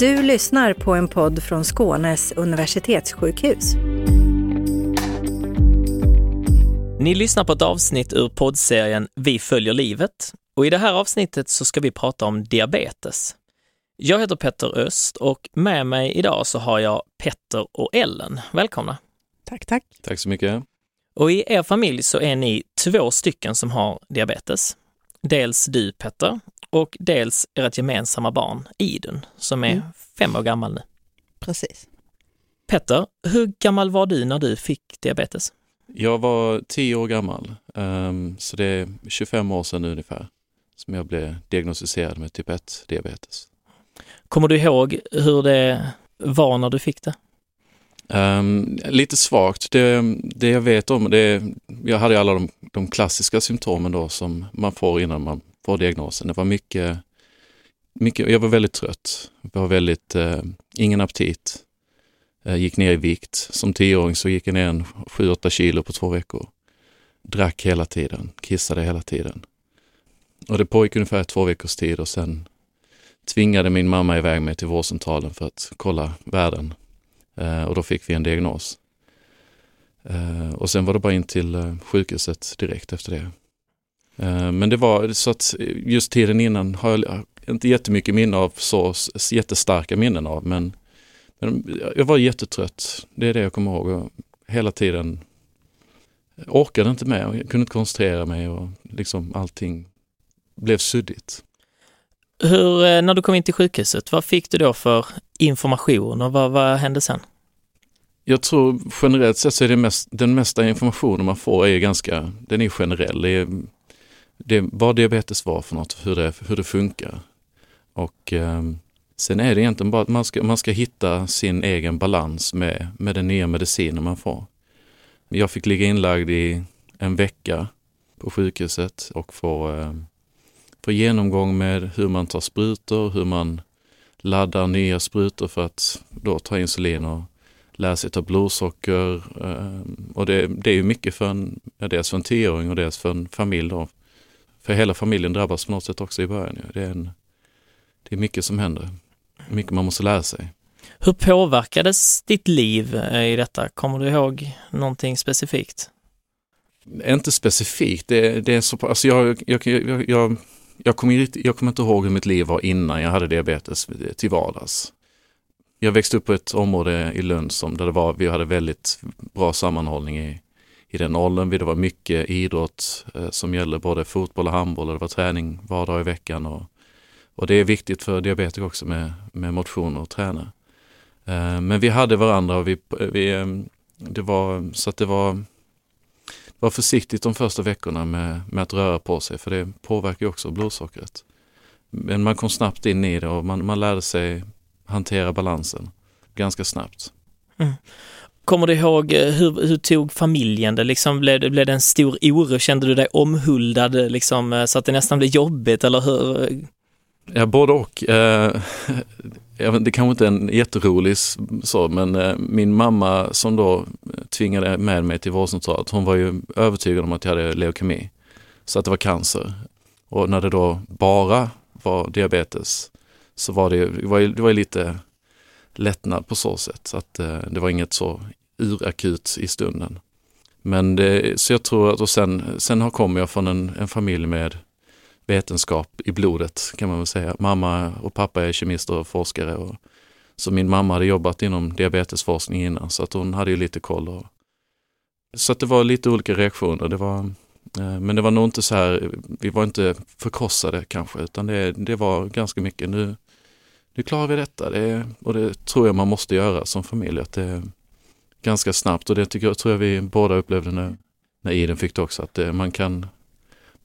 Du lyssnar på en podd från Skånes universitetssjukhus. Ni lyssnar på ett avsnitt ur poddserien Vi följer livet och i det här avsnittet så ska vi prata om diabetes. Jag heter Petter Öst och med mig idag så har jag Petter och Ellen. Välkomna! Tack, tack. Tack så mycket. Och i er familj så är ni två stycken som har diabetes. Dels du Petter och dels ert gemensamma barn Idun som är Mm. fem år gammal nu. Precis. Petter, hur gammal var du när du fick diabetes? Jag var 10 år gammal, ehm, så det är 25 år sedan ungefär som jag blev diagnostiserad med typ 1-diabetes. Kommer du ihåg hur det var när du fick det? Um, lite svagt. Det, det jag vet om det är, jag hade ju alla de, de klassiska symptomen då som man får innan man får diagnosen. Det var mycket, mycket jag var väldigt trött. Jag var väldigt, uh, ingen aptit. uh, gick ner i vikt. Som tioåring så gick jag ner en 7-8 kilo på två veckor. Drack hela tiden, kissade hela tiden. Och det pågick ungefär två veckors tid och sen tvingade min mamma iväg mig till vårdcentralen för att kolla värden. Eh, och då fick vi en diagnos. Eh, och sen var det bara in till eh, sjukhuset direkt efter det. Men det var så att just tiden innan har jag inte jättemycket minne av så jättestarka minnen av men, men jag var jättetrött. Det är det jag kommer ihåg. Jag hela tiden orkade inte med, jag kunde inte koncentrera mig och liksom allting blev suddigt. Hur, när du kom in till sjukhuset, vad fick du då för information och vad, vad hände sen? Jag tror generellt sett så är det mest, den mesta informationen man får är ganska, den är generell. Det är, det vad diabetes var för något, hur det, hur det funkar. Och eh, sen är det egentligen bara att man ska, man ska hitta sin egen balans med, med den nya medicinen man får. Jag fick ligga inlagd i en vecka på sjukhuset och få, eh, få genomgång med hur man tar sprutor, hur man laddar nya sprutor för att då ta insulin och lära sig ta blodsocker. eh, Och det, det är ju mycket för en, dels för en tioåring och dels för en familj då. För hela familjen drabbas på något sätt också i början. Det är, en, det är mycket som händer. Mycket man måste lära sig. Hur påverkades ditt liv eh, i detta? Kommer du ihåg någonting specifikt? Inte specifikt, det, det är så alltså jag, jag, jag, jag, jag, kommer, inte- jag kommer inte ihåg hur mitt liv var innan jag hade diabetes till vardags. Jag växte upp på ett område i Lund som där det var, vi hade väldigt bra sammanhållning i, i den åldern. Det var mycket idrott eh, som gällde både fotboll och handboll och det var träning var dag i veckan. Och, och det är viktigt för diabetiker också med, med motion och träna. Eh, men vi hade varandra och vi, vi, eh, det var så att det var var försiktigt de första veckorna med, med att röra på sig för det påverkar ju också blodsockret. Men man kom snabbt in i det och man, man lärde sig hantera balansen ganska snabbt. Kommer du ihåg eh, hur, hur tog familjen det? Liksom, blev, blev det en stor oro? Kände du dig omhuldad liksom, eh, så att det nästan blev jobbigt eller hur? Ja, både och. Eh, det kanske inte är en jätterolig så, men eh, min mamma som då tvingade med mig till vårdcentralen, hon var ju övertygad om att jag hade leukemi. Så att det var cancer. Och när det då bara var diabetes så var det, det, var, ju- det var ju lite lättnad på så sätt. Så att eh, det var inget så urakut i stunden. Men det, så jag tror att, och sen, sen kommer jag från en, en familj med vetenskap i blodet kan man väl säga. Mamma och pappa är kemister och forskare. Och, så min mamma hade jobbat inom diabetesforskning innan så att hon hade ju lite koll. Och, så att det var lite olika reaktioner. Det var, eh, men det var nog inte så här, vi var inte förkrossade kanske utan det, det var ganska mycket nu, nu klarar vi detta. Det, och det tror jag man måste göra som familj. Att det ganska snabbt och det tycker jag, tror jag vi båda upplevde nu när Iden fick det också. Att det, man kan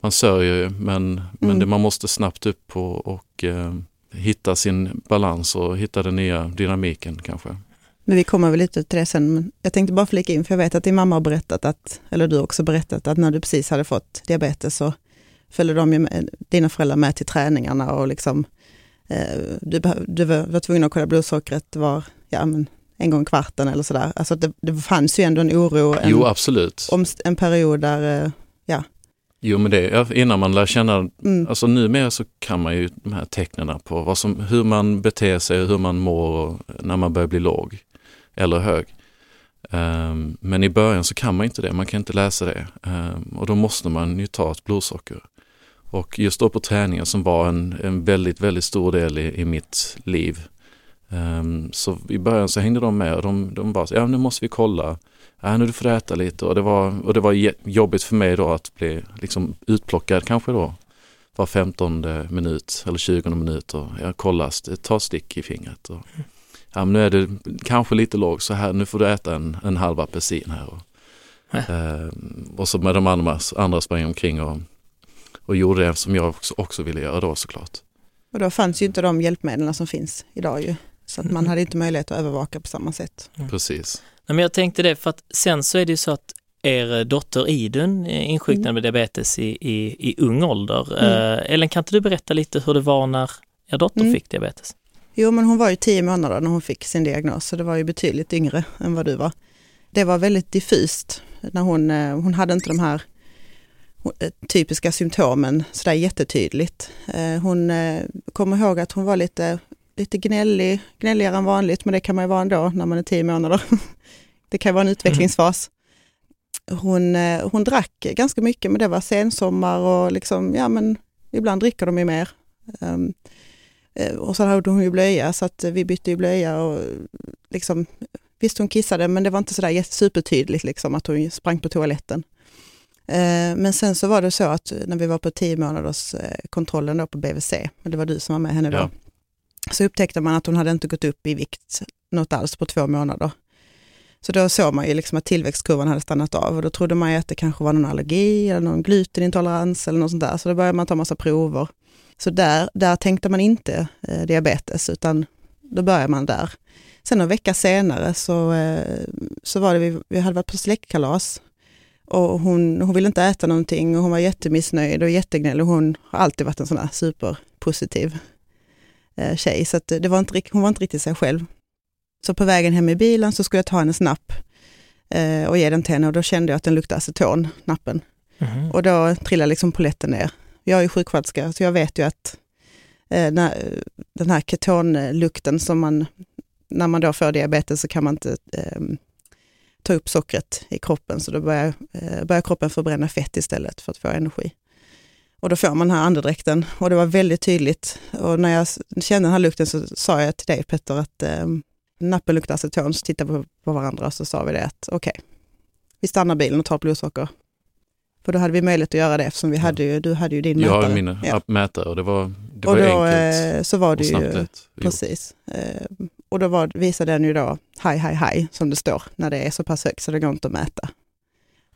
man sörjer ju men, men Mm. det, man måste snabbt upp på och eh, hitta sin balans och hitta den nya dynamiken kanske. Men vi kommer väl lite till det sen. Men jag tänkte bara flika in, för jag vet att din mamma har berättat att, eller du också berättat att när du precis hade fått diabetes så följde de ju med, dina föräldrar med till träningarna och liksom du, behöv, du var, tvungen att kolla blodsockret var, ja men en gång i kvarten eller sådär. Alltså det, det fanns ju ändå en oro, en, Jo absolut. om, en period där, eh, Ja Jo men det, innan man lär känna, Mm. alltså numera så kan man ju de här tecknen på vad som, hur man beter sig, hur man mår och när man börjar bli låg eller hög. Ehm, men i början så kan man inte det, man kan inte läsa det. Ehm, och då måste man ju ta ett blodsocker. Och just då på träningen som var en, en väldigt, väldigt stor del i, i mitt liv. Ehm, så i början så hängde de med och de, de bara, så, ja nu måste vi kolla. Ja, nu får du äta lite och det var, och det var jobbigt för mig då att bli liksom utplockad kanske då var 15 minut eller 20 minut och jag kollas, ta stick i fingret. Och, ja, men nu är det kanske lite lågt så här, nu får du äta en, en halv apelsin här. Och, eh, och så med de andra, andra sprang omkring och, och gjorde det som jag också, också ville göra då såklart. Och då fanns ju inte de hjälpmedlen som finns idag ju. Så att man hade inte möjlighet att övervaka på samma sätt. Precis. Nej, men jag tänkte det för att sen så är det ju så att er dotter Idun insjuknade med diabetes i, i, i ung ålder. Mm. Eh, Ellen, kan inte du berätta lite hur det var när er dotter Mm. fick diabetes? Jo men hon var ju tio månader när hon fick sin diagnos så det var ju betydligt yngre än vad du var. Det var väldigt diffust när hon, eh, hon hade inte de här Eh, typiska symptomen sådär jättetydligt. Eh, hon eh, kommer ihåg att hon var lite, lite gnällig, gnälligare än vanligt men det kan man ju vara ändå när man är tio månader. Det kan vara en utvecklingsfas. Hon, hon drack ganska mycket men det var sensommar och liksom, ja men ibland dricker de ju mer. Ehm, och så hade hon ju blöja så att vi bytte ju blöja och liksom, visst hon kissade men det var inte sådär supertydligt liksom att hon sprang på toaletten. Eh, Men sen så var det så att när vi var på tio månaders eh, kontrollen då på BVC, det var du som var med henne då, Ja. så upptäckte man att hon hade inte gått upp i vikt något alls på två månader. Så då såg man ju liksom att tillväxtkurvan hade stannat av och då trodde man ju att det kanske var någon allergi eller någon glutenintolerans eller något sånt där. Så då började man ta massa prover. Så där, där tänkte man inte eh, diabetes utan då började man där. Sen en vecka senare så, eh, så var det vi, vi hade varit på släktkalas och hon, hon ville inte äta någonting och hon var jättemissnöjd och jättegnällig. Hon har alltid varit en sån här superpositiv eh, tjej så det var inte, hon var inte riktigt sig själv. Så på vägen hem i bilen så skulle jag ta hennes napp eh, och ge den till henne och då kände jag att den luktade aceton, nappen. Mhm. Och då trillade liksom polletten ner. Jag är ju sjuksköterska så jag vet ju att eh, när, den här ketonlukten som man, när man då får diabetes så kan man inte eh, ta upp sockret i kroppen så då börjar, eh, börjar kroppen förbränna fett istället för att få energi. Och då får man den här andedräkten och det var väldigt tydligt. Och när jag kände den här lukten så sa jag till dig Petter att eh, nappen luktar aceton, så tittade vi på, varandra och så sa vi det att okej, vi stannar bilen och tar blodsocker. För då hade vi möjlighet att göra det eftersom vi hade ju, du hade ju din Jag mätare. har min Ja. mätare och det var, det och var då enkelt eh, så var det och snabbt ju, lätt. precis. Eh, och då var, visade den ju då high, high, high som det står när det är så pass högt så det går inte att mäta.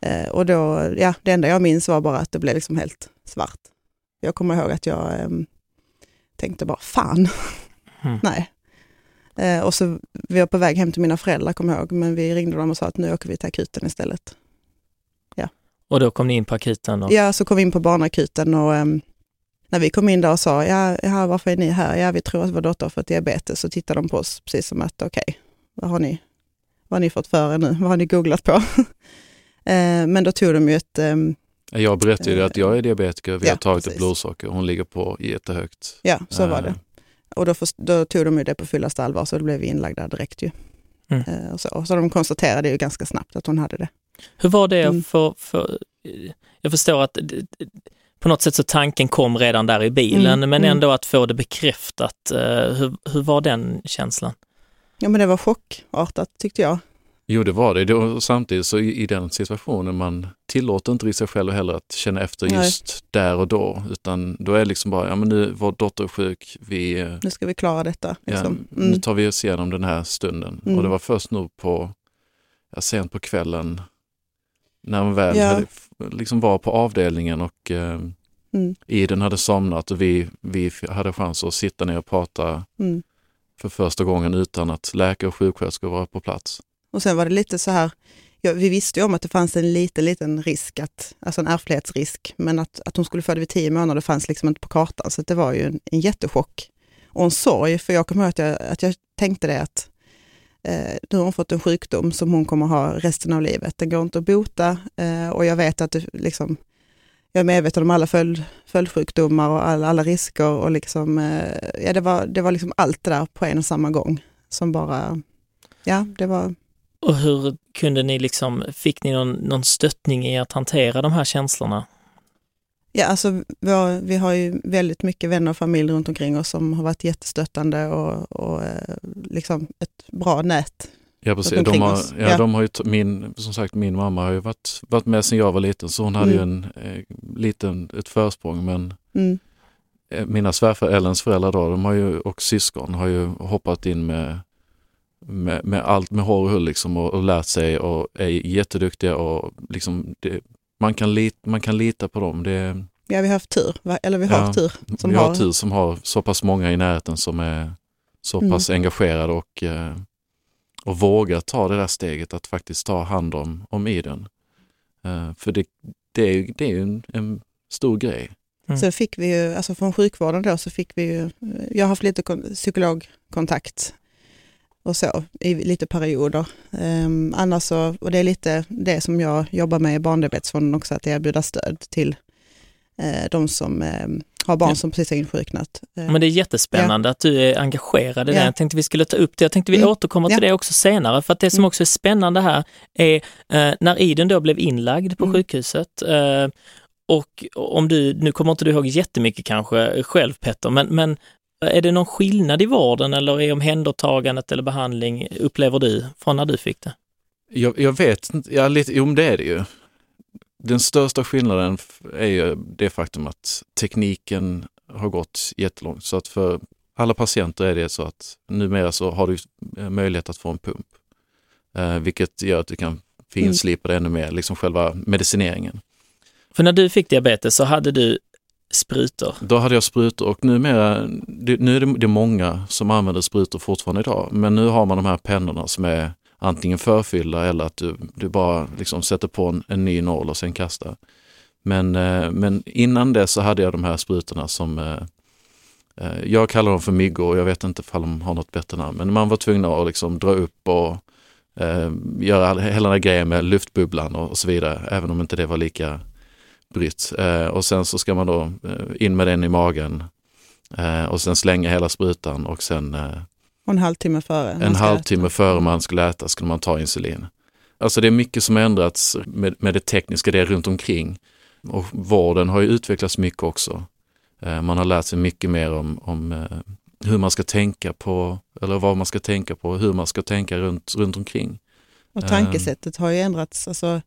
Eh, och då, ja, det enda jag minns var bara att det blev liksom helt svart. Jag kommer ihåg att jag ehm, tänkte bara, fan, Mm. nej. Eh, och så vi var på väg hem till mina föräldrar, kommer jag ihåg, men vi ringde dem och sa att nu åker vi till akuten istället. Och då kom ni in på akuten och Ja, så kom vi in på barnakuten och ehm, när vi kom in där och sa, ja, ja, varför är ni här? Ja, vi tror att vår dotter har fått diabetes. Så tittade de på oss precis som att, okej, vad har ni, vad har ni fått för er nu? Vad har ni googlat på? Eh, Men då tog de ju ett, ehm, Jag berättade ju att jag är diabetiker, vi Ja, har tagit ett precis. blodsocker, hon ligger på jättehögt. ja, så var Eh, det. Och då, först- då tog de ju det på fullaste allvar, så då blev vi inlagda direkt ju. Mm. Eh, Och så, så de konstaterade ju ganska snabbt att hon hade det. hur var det Mm. för, för, jag förstår att det- det- på något sätt så tanken kom redan där i bilen, Mm, men mm. ändå att få det bekräftat. eh, Hur, hur var den känslan? Ja, men det var chockartat tyckte jag. Jo, det var det. samtidigt så i, i den situationen, man tillåter inte sig själv heller att känna efter Nej. just där och då, utan då är det liksom bara, ja men nu, vår dotter är sjuk, vi, eh, Nu ska vi klara detta. ja, Liksom. nu Mm. tar vi oss igenom den här stunden. Mm. Och det var först nu på, ja, sent på kvällen, när man väl Ja. hade, liksom var på avdelningen och eh, Mm. Iden hade somnat och vi, vi hade chans att sitta ner och prata Mm. för första gången utan att läkare och sjuksköterskor var på plats. Och sen var det lite så här, ja, vi visste ju om att det fanns en liten, liten risk, att, alltså en ärftlighetsrisk, men att, att hon skulle det vid tio månader fanns liksom inte på kartan, så det var ju en, en jättechock. Och en sorg, för jag kommer ihåg att jag, att jag tänkte det att eh, nu har hon fått en sjukdom som hon kommer ha resten av livet. Den går inte att bota eh, och jag vet att det, liksom, jag är medveten om alla följd, följdsjukdomar och alla, alla risker och liksom, eh, ja det var, det var liksom allt det där på en och samma gång som bara, ja det var... Och hur kunde ni liksom, fick ni någon, någon stöttning i att hantera de här känslorna? Ja, alltså vi har, vi har ju väldigt mycket vänner och familj runt omkring oss som har varit jättestöttande och, och eh, liksom ett bra nät. Ja precis, de har, oss. ja, Ja. de har ju, min, som sagt min mamma har ju varit, varit med sedan jag var liten så hon hade ju en eh, liten, ett försprång men Mm. eh, mina svärföräldrar, Ellens föräldrar då, de har ju, och syskon har ju hoppat in med, med, med allt med hår och hull liksom och, och lärt sig och är jätteduktiga och liksom det, man, kan lit, man kan lita på dem. Det, Ja, vi har haft tur, eller vi har Ja, tur. Som vi har har- tur som har så pass många i närheten som är så Mm. pass engagerade och, eh, och vågar ta det där steget att faktiskt ta hand om, om Iden. Eh, för det, det är ju, det är ju en, en stor grej. Mm. Sen fick vi ju, alltså från sjukvården då, så fick vi ju, jag har haft lite kon- psykologkontakt och så i lite perioder. Um, annars så, och det är lite det som jag jobbar med i Barndiabetesfonden också, att erbjuda stöd till eh, de som eh, har barn Ja. som precis har insjuknat. Eh, Men det är jättespännande att du är engagerad i det. Ja. Jag tänkte vi skulle ta upp det. Jag tänkte vi Mm. återkommer till Ja. det också senare. För att det som Mm. också är spännande här är eh, när Iden då blev inlagd på Mm. sjukhuset eh, och om du, nu kommer inte du ihåg jättemycket kanske själv Petter, men, men är det någon skillnad i vården eller i omhändertagandet eller behandling upplever du från när du fick det? Jag, jag vet inte, ja, lite, jo men det är det ju. Den största skillnaden är ju det faktum att tekniken har gått jättelångt. Så att för alla patienter är det så att numera så har du eh, möjlighet att få en pump. Eh, vilket gör att du kan finslipa det ännu mer, liksom själva medicineringen. För när du fick diabetes så hade du sprutor. Då hade jag sprutor och numera, det, nu är det, det är många som använder sprutor fortfarande idag, men nu har man de här pennorna som är antingen förfyllda eller att du, du bara liksom sätter på en, en ny nål och sen kastar. Men, eh, men innan det så hade jag de här sprutorna som eh, eh, jag kallar dem för myggor, jag vet inte om de har något bättre namn, men man var tvungen att liksom dra upp och eh, göra hela den här grejen med luftbubblan och, och så vidare, även om inte det var lika brytt. Eh, och sen så ska man då eh, in med den i magen eh, och sen slänga hela sprutan och sen eh, och en halvtimme före. en halvtimme äta. före man skulle äta skulle man ta insulin. Alltså det är mycket som ändrats med, med det tekniska, det runt omkring. Och vården har ju utvecklats mycket också. Eh, man har lärt sig mycket mer om, om eh, hur man ska tänka på, eller vad man ska tänka på, hur man ska tänka runt, runt omkring. Och tankesättet har ju ändrats. Alltså,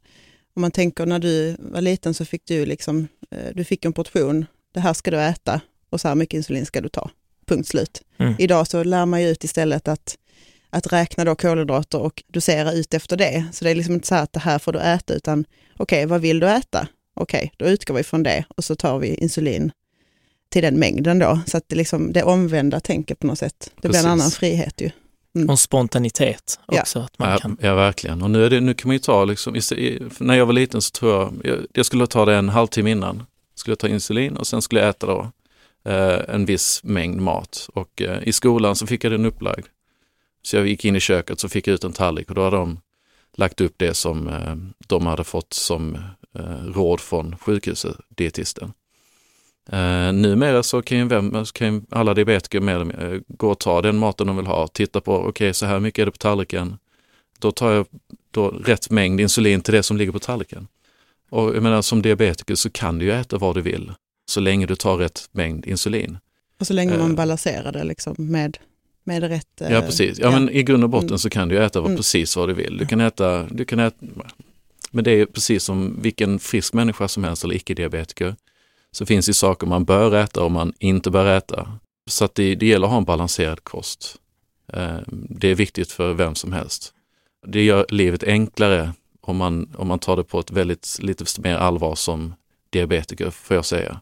om man tänker när du var liten så fick du liksom, eh, du fick en portion, det här ska du äta och så här mycket insulin ska du ta. Punkt slut. Mm. Idag så lär man ju ut istället att, att räkna då kolhydrater och dosera ut efter det. Så det är liksom inte så här att det här får du äta utan okej, vad vill du äta? Okej, då utgår vi från det och så tar vi insulin till den mängden då. Så att det, liksom, det omvända tänker på något sätt. Det blir en Precis. annan frihet ju. Och spontanitet Ja. också. Att man Ja, kan. ja, verkligen. Och nu, är det, nu kan man ju ta, liksom, när jag var liten så tror jag, jag, jag skulle ta det en halvtimme innan. Skulle jag ta insulin och sen skulle jag äta då eh, en viss mängd mat. Och eh, i skolan så fick jag den upplagd. Så jag gick in i köket så fick jag ut en tallrik och då hade de lagt upp det som eh, de hade fått som eh, råd från sjukhuset, dietisten. Eh, numera så kan ju, vem, kan ju alla diabetiker med, eh, gå och ta den maten de vill ha, titta på, okej så här mycket är det på tallriken. Då tar jag då rätt mängd insulin till det som ligger på tallriken. Och jag menar som diabetiker så kan du ju äta vad du vill, så länge du tar rätt mängd insulin. Och så länge man Eh. balanserar det liksom med, med rätt... eh, Ja precis, ja, ja. men i grund och botten Mm. så kan du äta vad, Mm. precis vad du vill. Du kan äta, du kan äta, men det är precis som vilken frisk människa som helst eller icke-diabetiker. Så finns det saker man bör äta och man inte bör äta. Så att det, det gäller att ha en balanserad kost. Eh, Det är viktigt för vem som helst. Det gör livet enklare om man, om man tar det på ett väldigt, lite mer allvar som diabetiker, får jag säga.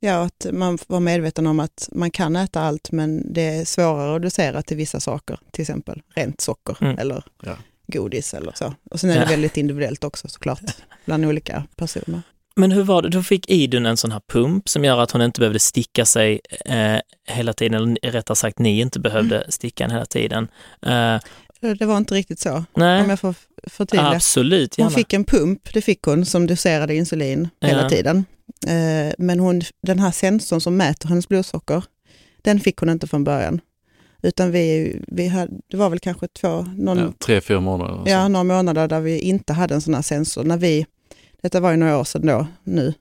Ja, att man vara medveten om att man kan äta allt men det är svårare att dosera till vissa saker, till exempel rent socker Mm. eller Ja. godis eller så. Och sen är det Ja. väldigt individuellt också såklart, bland olika personer. Men hur var det, då fick Idun en sån här pump som gör att hon inte behövde sticka sig eh, hela tiden, eller rättare sagt ni inte behövde Mm. sticka den hela tiden. Eh, det var inte riktigt så. Om Nej, jag får förtydliga. absolut Hon gärna. fick en pump, det fick hon, som doserade insulin hela Ja. tiden. Eh, men hon, den här sensorn som mäter hennes blodsocker, den fick hon inte från början. Utan vi, vi hade, det var väl kanske två, någon, Ja, tre, fyra månader. ja, några månader där vi inte hade en sån här sensor. När vi, detta var ju några år sedan då, nu.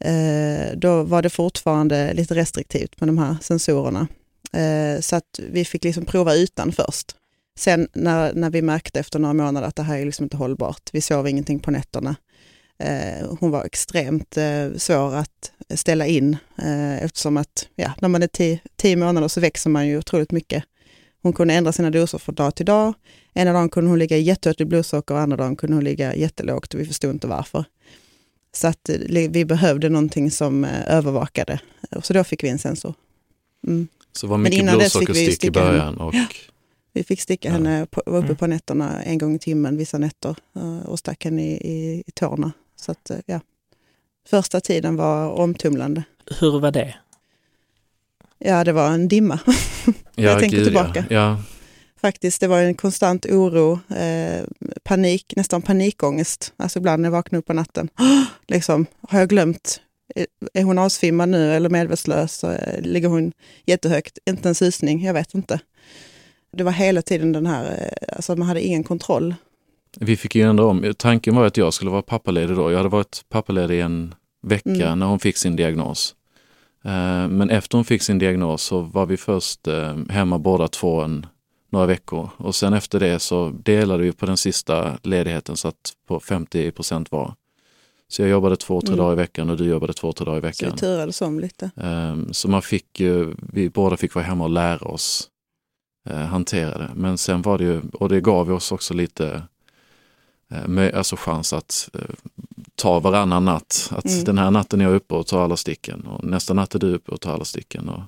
Eh, då var det fortfarande lite restriktivt med de här sensorerna. Eh, så att vi fick liksom prova utan först. Sen när, när vi märkte efter några månader att det här är liksom inte hållbart, vi sov ingenting på nätterna. Eh, hon var extremt eh, svår att ställa in eh, eftersom att ja, när man är tio, tio månader så växer man ju otroligt mycket. Hon kunde ändra sina doser från dag till dag. Ena dagen kunde hon ligga jättehögt i blodsocker och andra dagen kunde hon ligga jättelågt och vi förstod inte varför. Så att eh, vi behövde någonting som eh, övervakade. Så då fick vi en sensor. Mm. Så var Men mycket blodsockerstick i början. Och, Vi fick sticka Ja. henne, på, var uppe Mm. på nätterna en gång i timmen vissa nätter eh, och stack henne i, i, i tårna. Så att, ja. Första tiden var omtumlande. Hur var det? Ja, det var en dimma. ja, tänker gud, tillbaka. Ja. Ja, Faktiskt, det var en konstant oro, eh, panik, nästan panikångest. Alltså ibland när jag vaknade upp på natten. liksom, har jag glömt? Är- Är hon avsvimmad nu eller medvetslös? Eh, Ligger hon jättehögt? Inte en susning, jag vet inte. Det var hela tiden den här, eh, alltså man hade ingen kontroll. Vi fick ju ändra om. Tanken var att jag skulle vara pappaledig då. Jag hade varit pappaledig en vecka Mm. när hon fick sin diagnos. Eh, Men efter hon fick sin diagnos så var vi först eh, hemma båda två en, några veckor. Och sen efter det så delade vi på den sista ledigheten så att på 50 procent var. Så jag jobbade två, tre Mm. dagar i veckan och du jobbade två, tre dagar i Så vi veckan. turades om lite. Ehm, Så man fick ju, vi båda fick vara hemma och lära oss eh, hantera det. Men sen var det ju, och det gav oss också lite alltså chans att ta varannan natt. Att Mm. den här natten är jag uppe och tar alla sticken och nästa natt är du uppe och tar alla sticken. Och,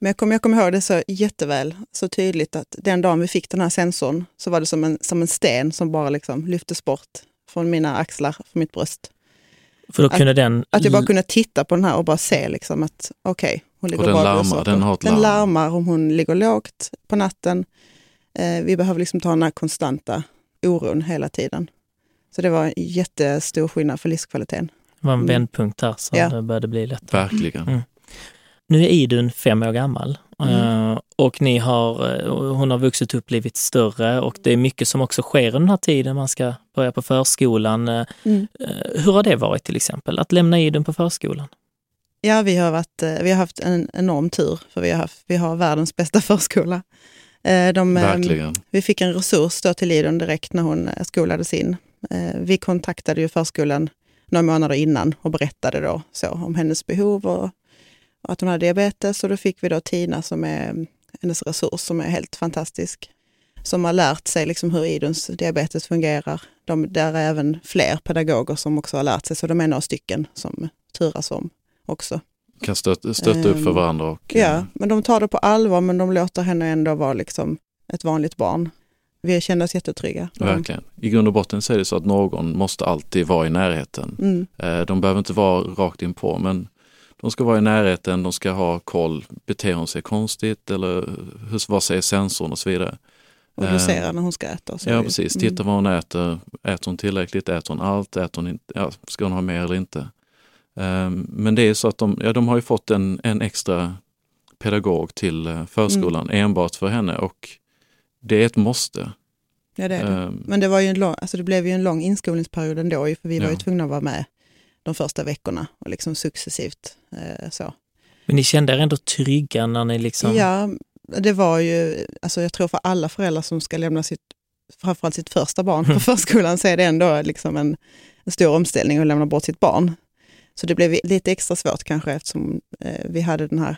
Men jag kommer, jag kommer ihåg det så jätteväl, så tydligt att den dagen vi fick den här sensorn så var det som en, som en sten som bara liksom lyftes bort från mina axlar, från mitt bröst. För då Att- kunde den... Att jag bara kunde titta på den här och bara se liksom att okej, hon ligger och den bra larmar, den har ett Den larm. larmar om hon ligger lågt på natten. Eh, vi behöver liksom ta den här konstanta oron hela tiden. Så det var en jättestor skillnad för livskvaliteten. Det var en Mm. vändpunkt här så Ja. det började bli lättare. Verkligen. Mm. Nu är Idun fem år gammal Mm. eh, och ni har, eh, hon har vuxit upp, blivit större och det är mycket som också sker under den här tiden. Man ska börja på förskolan. Eh, Mm. Hur har det varit till exempel, att lämna Idun på förskolan? Ja, vi har, varit, vi har haft en enorm tur för vi har, haft, vi har världens bästa förskola. De, Verkligen. Vi fick en resurs då till Idun direkt när hon skolades in. Eh, Vi kontaktade ju förskolan några månader innan och berättade då så om hennes behov och, och att hon hade diabetes. Och då fick vi då Tina som är hennes resurs som är helt fantastisk. Som har lärt sig liksom hur Iduns diabetes fungerar. De, där är även fler pedagoger som också har lärt sig, så de är några stycken som turas om också. Kan stötta, stötta upp för Ehm, varandra. Och, Ja, eh, men de tar det på allvar men de låter henne ändå vara liksom ett vanligt barn. Vi kände oss jättetrygga. Verkligen. I grund och botten så är det så att någon måste alltid vara i närheten. Mm, Eh, De behöver inte vara rakt in på men de ska vara i närheten, de ska ha koll. Beter hon sig konstigt eller hur, vad säger sensorn och så vidare. och Eh, dosera när hon ska äta. Så. Ja precis, Mm. titta vad hon äter. Äter hon tillräckligt? Äter hon allt? Äter hon inte? Ja, ska hon ha mer eller inte? Ehm, Men det är så att de, ja, de har ju fått en, en extra pedagog till eh, förskolan Mm. enbart för henne och det är ett måste. Ja, det är det. Ehm, Men det, var ju en lång, alltså det blev ju en lång inskolningsperiod ändå, ju, för vi var ju Ja. tvungna att vara med de första veckorna och liksom successivt eh, så. Men ni kände er ändå trygga när ni liksom... Ja, det var ju, alltså jag tror för alla föräldrar som ska lämna sitt, framförallt sitt första barn på förskolan så är det ändå liksom en, en stor omställning att lämna bort sitt barn. Så det blev lite extra svårt kanske eftersom eh, vi hade den här,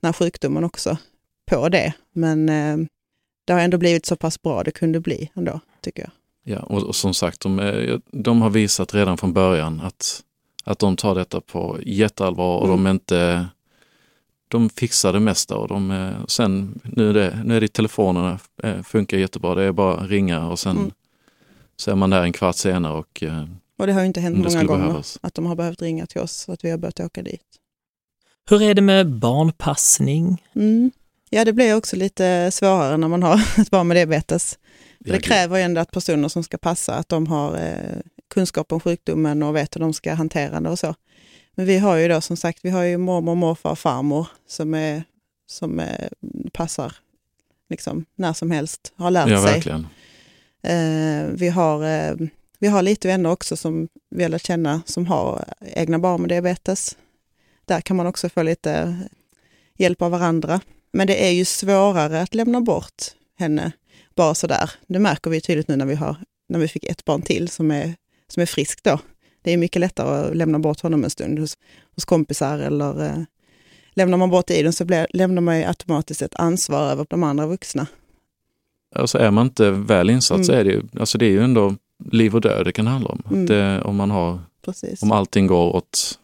den här sjukdomen också på det. Men eh, det har ändå blivit så pass bra det kunde bli ändå, tycker jag. Ja, och, och som sagt, de, är- de har visat redan från början att, att de tar detta på jätteallvar och Mm. de inte de fixar det mesta och de, eh, sen nu är det, nu är det telefonerna eh, funkar jättebra. Det är bara att ringa och sen Mm. så är man där en kvart senare och eh, Och det har ju inte hänt många gånger behövas. att de har behövt ringa till oss så att vi har börjat åka dit. Hur är det med barnpassning? Mm. Ja, det blir också lite svårare när man har ett barn med diabetes. För Ja, det kräver ju ändå att personer som ska passa, att de har eh, kunskap om sjukdomen och vet hur de ska hantera det och så. Men vi har ju då som sagt, vi har ju mormor, morfar och farmor som, är, som är, passar liksom när som helst, har lärt Ja, sig. verkligen. Eh, vi, har, eh, vi har lite vänner också som vi har lärt känna som har egna barn med diabetes. Där kan man också få lite hjälp av varandra. Men det är ju svårare att lämna bort henne bara sådär. Det märker vi tydligt nu när vi, har, när vi fick ett barn till som är, som är friskt då. Det är mycket lättare att lämna bort honom en stund hos, hos kompisar eller eh, lämnar man bort Idun så blir, lämnar man ju automatiskt ett ansvar över de andra vuxna. Alltså är man inte väl insatt så Mm. är det ju, alltså det är ju ändå liv och död det kan handla om. Mm. Det, om man har, Precis. om allting går åt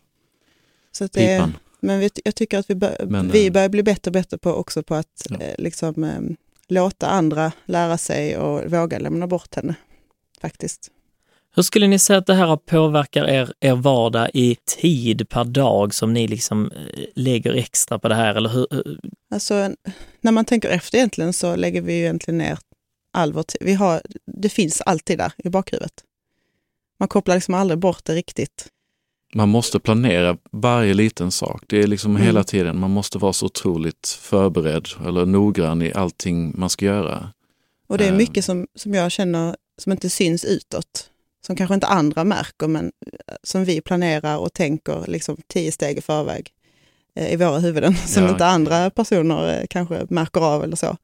Så att det, pipan. Men vi, jag tycker att vi, bör, Men, vi eh, börjar bli bättre och bättre på också på att Ja. eh, liksom, eh, låta andra lära sig och våga lämna bort henne. Faktiskt. Hur skulle ni säga att det här påverkar er, er vardag i tid per dag som ni liksom eh, lägger extra på det här? Eller hur, Alltså, när man tänker efter egentligen så lägger vi ju egentligen ner all vår tid. Det finns alltid där i bakhuvudet. Man kopplar liksom aldrig bort det riktigt. Man måste planera varje liten sak. Det är liksom Mm. hela tiden, man måste vara så otroligt förberedd eller noggrann i allting man ska göra. Och det är Eh. mycket som, som jag känner som inte syns utåt. Som kanske inte andra märker men eh, som vi planerar och tänker liksom tio steg i förväg eh, i våra huvuden. Som Ja. inte andra personer kanske märker av eller så.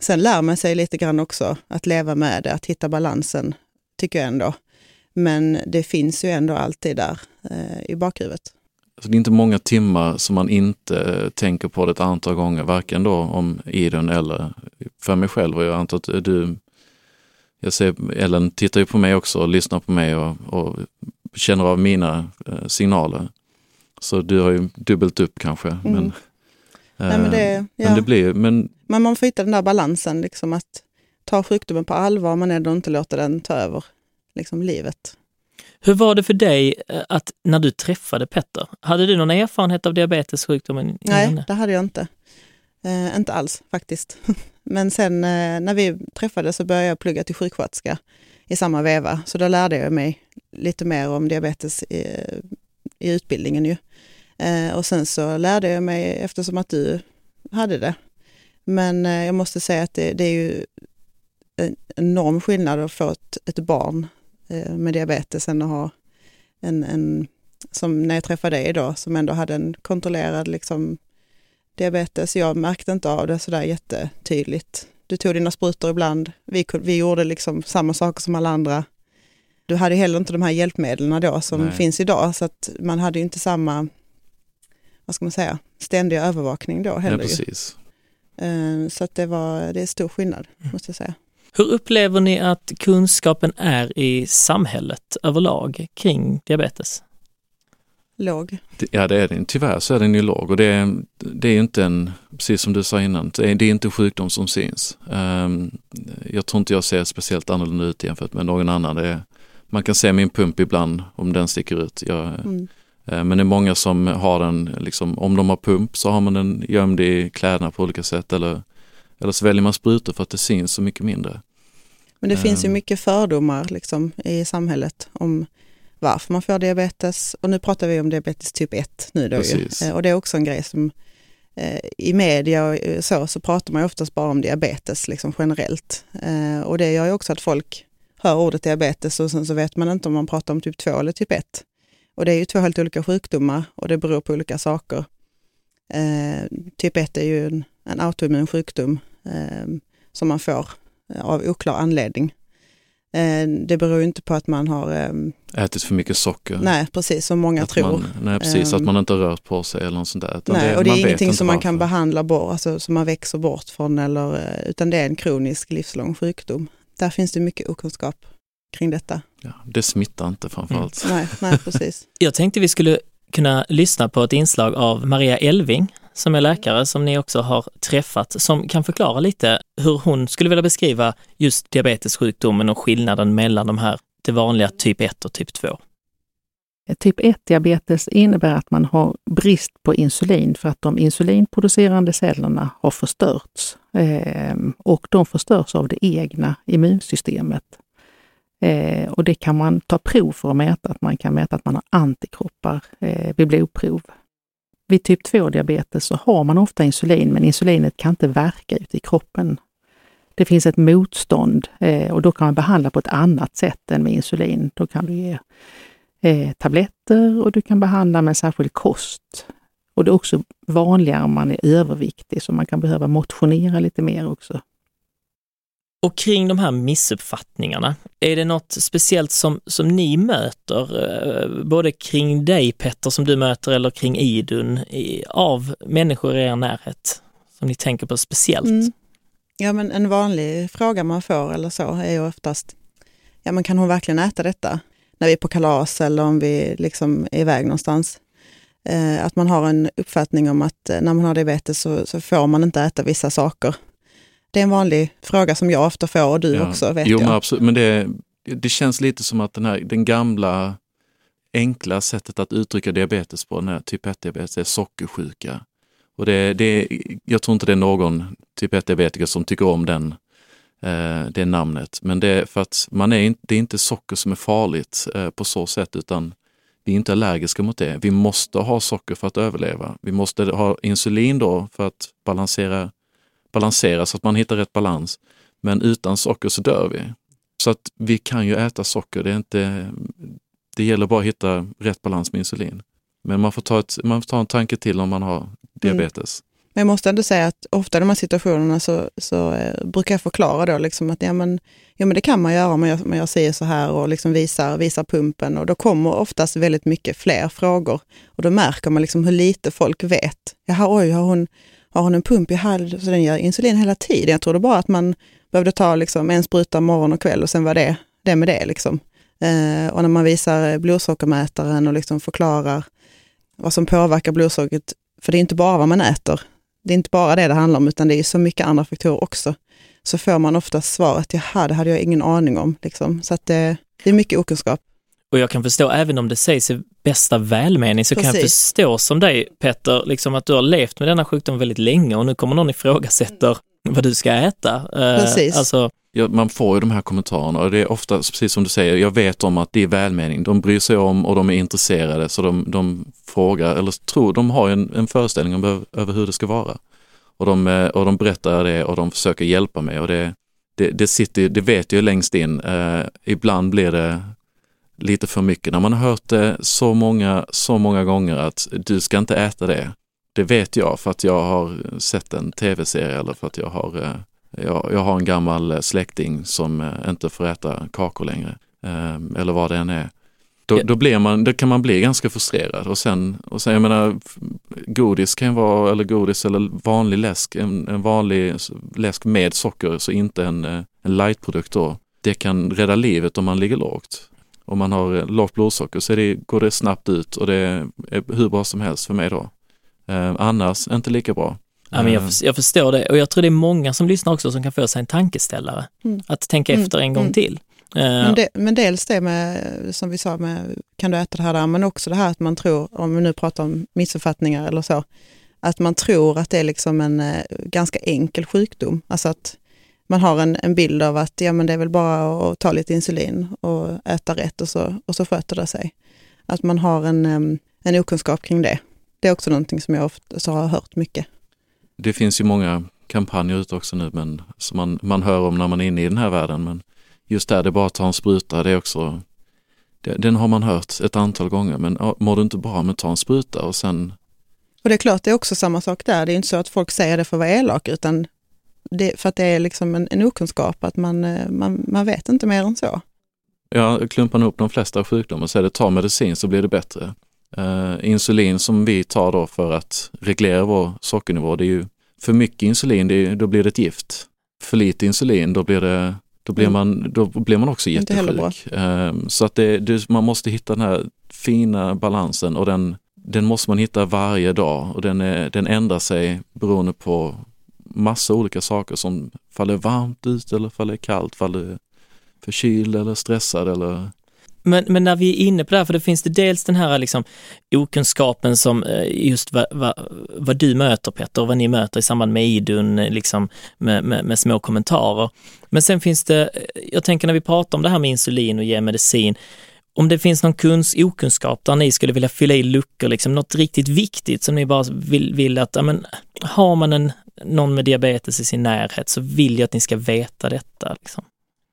Sen lär man sig lite grann också att leva med det, att hitta balansen, tycker jag ändå. Men det finns ju ändå alltid där eh, i bakhuvudet. Alltså det är inte många timmar som man inte eh, tänker på det ett antal gånger, varken då om Idun eller för mig själv. Och jag antar att du, jag ser, Ellen tittar ju på mig också och lyssnar på mig och, och känner av mina eh, signaler. Så du har ju dubbelt upp kanske. Men, Mm. Nej, men, eh, det, ja. men det blir, men men man får hitta den där balansen, liksom att ta sjukdomen på allvar men ändå inte låta den ta över liksom, livet. hur var det för dig eh, att när du träffade Petter? Hade du någon erfarenhet av diabetessjukdomen Nej, det? hade jag inte. Eh, inte alls faktiskt. Men sen eh, när vi träffades så började jag plugga till sjuksköterska i samma veva. Så då lärde jag mig lite mer om diabetes i, i utbildningen ju. Eh, och sen så lärde jag mig eftersom att du hade det. Men eh, jag måste säga att det, det är ju en enorm skillnad att få ett, ett barn med diabetes än att ha en, en som när jag träffade dig idag, som ändå hade en kontrollerad liksom, diabetes. Jag märkte inte av det sådär jättetydligt. Du tog dina sprutor ibland. Vi, vi gjorde liksom samma saker som alla andra. Du hade heller inte de här hjälpmedlen då som Nej. finns idag, så att man hade ju inte samma, vad ska man säga, ständiga övervakning då ja, heller. ju. precis. Eh, Så att det, var, det är stor skillnad, måste jag säga. Hur upplever ni att kunskapen är i samhället överlag kring diabetes? Låg. Ja det är den. Tyvärr så är den ju låg och det är, det är ju inte en, precis som du sa innan, det är, det är inte en sjukdom som syns. Ehm, jag tror inte jag ser speciellt annorlunda ut jämfört med någon annan. Det är, man kan se min pump ibland om den sticker ut. Jag, Mm. eh, men det är många som har den, liksom, om de har pump så har man den gömd i kläderna på olika sätt eller, eller så väljer man sprutor för att det syns så mycket mindre. Men det finns ju Ehm. mycket fördomar liksom, i samhället om varför man får diabetes. Och nu pratar vi om diabetes typ 1 nu då ju. Precis. Eh, Och det är också en grej som eh, i media och så, så pratar man oftast bara om diabetes liksom generellt. Eh, och det gör ju också att folk hör ordet diabetes och sen så vet man inte om man pratar om typ 2 eller typ 1. Och det är ju två helt olika sjukdomar och det beror på olika saker. Typ 1 är ju en, en autoimmun sjukdom eh, som man får eh, av oklar anledning. Eh, det beror ju inte på att man har, eh, Ätit för mycket socker. nej precis som många att tror. man, nej precis, att man inte har rört på sig eller något sånt där. Utan Nej, och det är ingenting som man kan varför. behandla bort, alltså som man växer bort från eller, utan det är en kronisk livslång sjukdom. Där finns det mycket okunskap kring detta. Ja, det smittar inte framförallt. Nej, nej precis. Jag tänkte vi skulle kunna lyssna på ett inslag av Maria Elving som är läkare som ni också har träffat som kan förklara lite hur hon skulle vilja beskriva just diabetessjukdomen och skillnaden mellan de här, det vanliga typ 1 och typ 2. Typ 1-diabetes innebär att man har brist på insulin för att de insulinproducerande cellerna har förstörts. Ehm, och de förstörs av det egna immunsystemet. Eh, och det kan man ta prov för att mäta, att man kan mäta att man har antikroppar eh, vid blodprov. Vid typ 2-diabetes så har man ofta insulin, men insulinet kan inte verka ute i kroppen. Det finns ett motstånd eh, och då kan man behandla på ett annat sätt än med insulin. Då kan du ge eh, tabletter och du kan behandla med särskild kost. Och det är också vanligare om man är överviktig, så man kan behöva motionera lite mer också. Och kring de här missuppfattningarna, är det något speciellt som, som ni möter, eh, både kring dig Petter som du möter eller kring Idun, av människor i er närhet, som ni tänker på speciellt? Mm. Ja men en vanlig fråga man får eller så är ju oftast, ja men kan hon verkligen äta detta? När vi är på kalas eller om vi liksom är iväg någonstans. Eh, att man har en uppfattning om att eh, när man har diabetes så, så får man inte äta vissa saker. Det är en vanlig fråga som jag ofta får och du ja. också vet jo, jag. Men absolut, men det, det känns lite som att den, här, den gamla enkla sättet att uttrycka diabetes på, den här typ 1-diabetes, är sockersjuka. Och det, det, jag tror inte det är någon typ 1-diabetiker som tycker om den, eh, det namnet. Men det är för att man är inte, det är inte socker som är farligt eh, på så sätt utan vi är inte allergiska mot det. Vi måste ha socker för att överleva. Vi måste ha insulin då för att balansera balansera så att man hittar rätt balans. Men utan socker så dör vi. Så att vi kan ju äta socker, det, är inte, det gäller bara att hitta rätt balans med insulin. Men man får ta, ett, man får ta en tanke till om man har mm. diabetes. Mm. Men jag måste ändå säga att ofta i de här situationerna så, så eh, brukar jag förklara då liksom att ja men, ja men det kan man göra om man man gör säger så här och liksom visar, visar pumpen och då kommer oftast väldigt mycket fler frågor. Och då märker man liksom hur lite folk vet. Jaha, oj, har hon, har hon en pump i halsen? så den gör insulin hela tiden. Jag trodde bara att man behövde ta liksom en spruta morgon och kväll och sen var det det med det. Liksom. Eh, och när man visar blodsockermätaren och liksom förklarar vad som påverkar blodsockret, för det är inte bara vad man äter, det är inte bara det det handlar om, utan det är så mycket andra faktorer också, så får man ofta svaret, jaha, det hade jag ingen aning om. Liksom. Så att det, det är mycket okunskap. Och jag kan förstå, även om det sägs i bästa välmening, så Precis. kan jag förstå som dig Petter, liksom att du har levt med denna sjukdom väldigt länge och nu kommer någon ifrågasätter vad du ska äta. Eh, Precis. Alltså, ja, man får ju de här kommentarerna och det är ofta, precis som du säger, jag vet om att det är välmening. De bryr sig om och de är intresserade så de, de frågar, eller tror, de har en, en föreställning om, över hur det ska vara. Och de, eh, och de berättar det och de försöker hjälpa mig och det, det, det sitter, det vet jag längst in. Eh, ibland blir det lite för mycket. När man har hört det så många, så många gånger att du ska inte äta det. Det vet jag för att jag har sett en tv-serie eller för att jag har, eh, jag, jag har en gammal släkting som eh, inte får äta kakor längre. Eh, eller vad det än är. Då, då, blir man, då kan man bli ganska frustrerad och sen, och sen jag menar, godis kan vara, eller godis eller vanlig läsk, en, en vanlig läsk med socker, så inte en, en lightprodukt då. Det kan rädda livet om man ligger lågt om man har eh, lågt blodsocker så det, går det snabbt ut och det är hur bra som helst för mig då. Eh, annars inte lika bra. Ja, men jag, eh. jag, förstår det och jag tror det är många som lyssnar också som kan få sig en tankeställare. Mm. Att tänka mm. efter en gång mm. till. Men, det, men, dels det med, som vi sa, med kan du äta det här där, men också det här att man tror, om vi nu pratar om missuppfattningar eller så, att man tror att det är liksom en ganska enkel sjukdom. Alltså att man har en, en bild av att ja, men det är väl bara att ta lite insulin och äta rätt och så, och så sköter det sig. Att man har en, en okunskap kring det. Det är också någonting som jag ofta har hört mycket. Det finns ju många kampanjer ute också nu men, som man, man hör om när man är inne i den här världen. Men just där, det är bara att ta en spruta, det är också, det, den har man hört ett antal gånger. Men mår du inte bra, med ta en spruta och sen och det är klart, det är också samma sak där. Det är inte så att folk säger det för att vara elak, utan det, för att det är liksom en, en okunskap, att man, eh, man, man vet inte mer än så. Ja, klumpar ihop de flesta sjukdomar så är det ta medicin så blir det bättre. Uh, insulin som vi tar då för att reglera vår sockernivå, det är ju för mycket insulin, är, då blir det ett gift. För lite insulin, då blir, det, då blir, mm. man, då blir man också jättesjuk. Uh, så att det, det, man måste hitta den här fina balansen och den, den måste man hitta varje dag och den, är, den ändrar sig beroende på massa olika saker som faller varmt ut eller faller kallt, faller förkyld eller stressad eller Men, men när vi är inne på det här, för det finns det dels den här liksom okunskapen som eh, just vad, vad, vad du möter Petter och vad ni möter i samband med idun, liksom med, med, med, små kommentarer. Men sen finns det, eh, jag tänker när vi pratar om det här med insulin och ge medicin, om det finns någon kunsk, okunskap där ni skulle vilja fylla i luckor, liksom något riktigt viktigt som ni bara vill, vill att, ja, men, har man en, någon med diabetes i sin närhet så vill jag att ni ska veta detta. Liksom.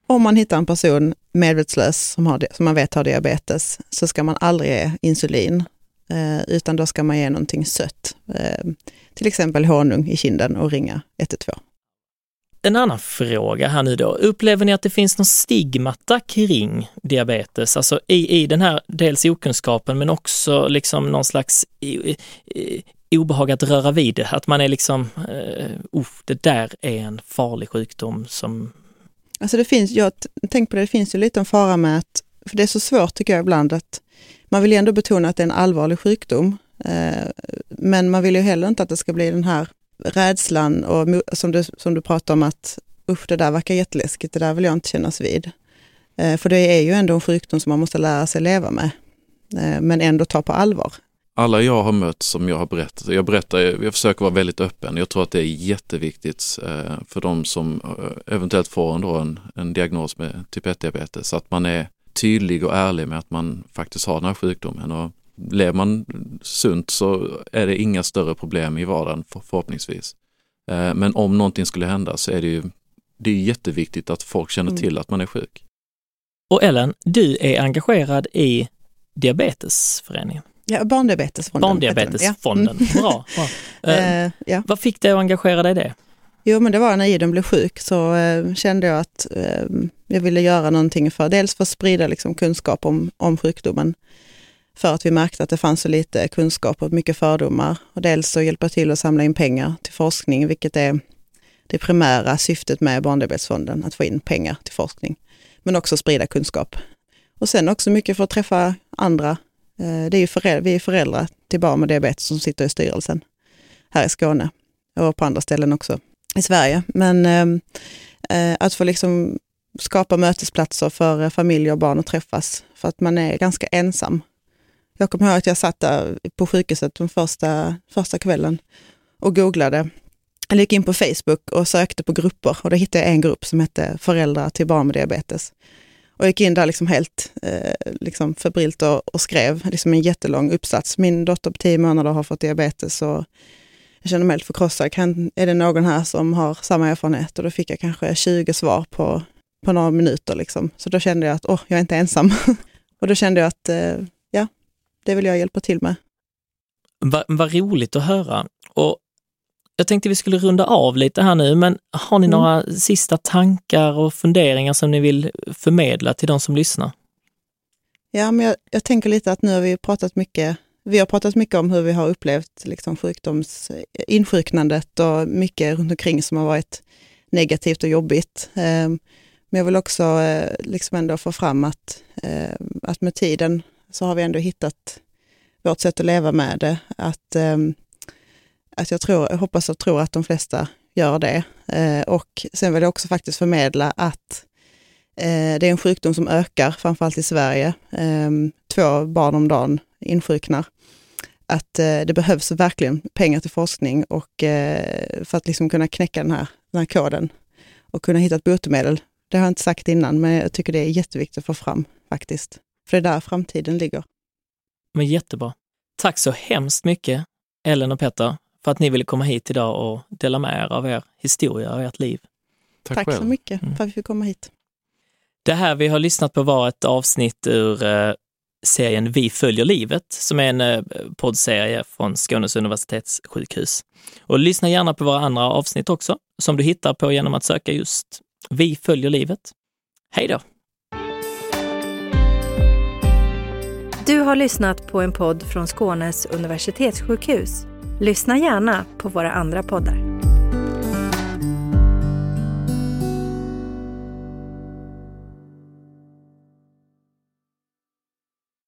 Om man hittar en person medvetslös som, har, som man vet har diabetes så ska man aldrig ge insulin, eh, utan då ska man ge någonting sött. Eh, till exempel honung i kinden och ringa 112. En annan fråga här nu då. Upplever ni att det finns någon stigmata kring diabetes? Alltså i, i den här dels okunskapen men också liksom någon slags obehag att röra vid det. Att man är liksom, uh, det där är en farlig sjukdom som... Alltså det finns, jag tänker på det, det finns ju lite en fara med att, för det är så svårt tycker jag ibland att man vill ju ändå betona att det är en allvarlig sjukdom. Eh, men man vill ju heller inte att det ska bli den här rädslan och som du, som du pratar om att usch, det där verkar jätteläskigt, det där vill jag inte kännas vid. Eh, för det är ju ändå en sjukdom som man måste lära sig leva med, eh, men ändå ta på allvar. Alla jag har mött som jag har berättat, jag berättar, jag försöker vara väldigt öppen. Jag tror att det är jätteviktigt eh, för de som eh, eventuellt får en, en, en diagnos med typ 1-diabetes, att man är tydlig och ärlig med att man faktiskt har den här sjukdomen. Och lever man sunt så är det inga större problem i vardagen förhoppningsvis. Eh, men om någonting skulle hända så är det ju det är jätteviktigt att folk känner till att man är sjuk. Och Ellen, du är engagerad i Diabetesföreningen. Ja, Barndiabetesfonden. Barndiabetesfonden, ja. bra. bra. Uh, ja. Vad fick dig att engagera dig i det? Jo, men det var när Iden blev sjuk så eh, kände jag att eh, jag ville göra någonting för, dels för att sprida liksom, kunskap om, om sjukdomen, för att vi märkte att det fanns så lite kunskap och mycket fördomar. Och dels så hjälpa till att samla in pengar till forskning, vilket är det primära syftet med Barndiabetesfonden, att få in pengar till forskning. Men också sprida kunskap. Och sen också mycket för att träffa andra. Eh, det är ju föräldrar, vi är föräldrar till barn med diabetes som sitter i styrelsen här i Skåne och på andra ställen också i Sverige. Men ehm, eh, att få liksom skapa mötesplatser för eh, familjer och barn att träffas, för att man är ganska ensam jag kommer ihåg att jag satt där på sjukhuset den första, första kvällen och googlade. Jag gick in på Facebook och sökte på grupper och då hittade jag en grupp som hette Föräldrar till barn med diabetes. Och gick in där liksom helt eh, liksom febrilt och, och, skrev liksom en jättelång uppsats. Min dotter på tio månader har fått diabetes och jag känner mig helt förkrossad. Kan, är det någon här som har samma erfarenhet? Och då fick jag kanske 20 svar på, på några minuter. Liksom. Så då kände jag att åh, jag är inte ensam. och då kände jag att eh, det vill jag hjälpa till med. Vad va roligt att höra. Och jag tänkte vi skulle runda av lite här nu, men har ni mm. några sista tankar och funderingar som ni vill förmedla till de som lyssnar? Ja, men jag, jag tänker lite att nu har vi pratat mycket vi har pratat mycket om hur vi har upplevt liksom sjukdoms, insjuknandet och mycket runt omkring som har varit negativt och jobbigt. Ehm, men jag vill också eh, liksom ändå få fram att, eh, att med tiden så har vi ändå hittat vårt sätt att leva med det. Att, ehm, att jag, tror, jag hoppas och tror att de flesta gör det. Eh, och sen vill jag också faktiskt förmedla att eh, det är en sjukdom som ökar, framförallt i Sverige. Eh, två barn om dagen insjuknar. Att eh, det behövs verkligen pengar till forskning och eh, för att liksom kunna knäcka den här, den här koden och kunna hitta ett botemedel. Det har jag inte sagt innan, men jag tycker det är jätteviktigt att få fram faktiskt. För det är där framtiden ligger. Men jättebra. Tack så hemskt mycket, Ellen och Petter, för att ni ville komma hit idag och dela med er av er historia och ert liv. Tack, Tack så mycket mm. för att vi fick komma hit. Det här vi har lyssnat på var ett avsnitt ur eh, serien Vi följer livet, som är en eh, poddserie från Skånes universitetssjukhus. Och lyssna gärna på våra andra avsnitt också, som du hittar på genom att söka just Vi följer livet. Hej då! Du har lyssnat på en podd från Skånes universitetssjukhus. Lyssna gärna på våra andra poddar.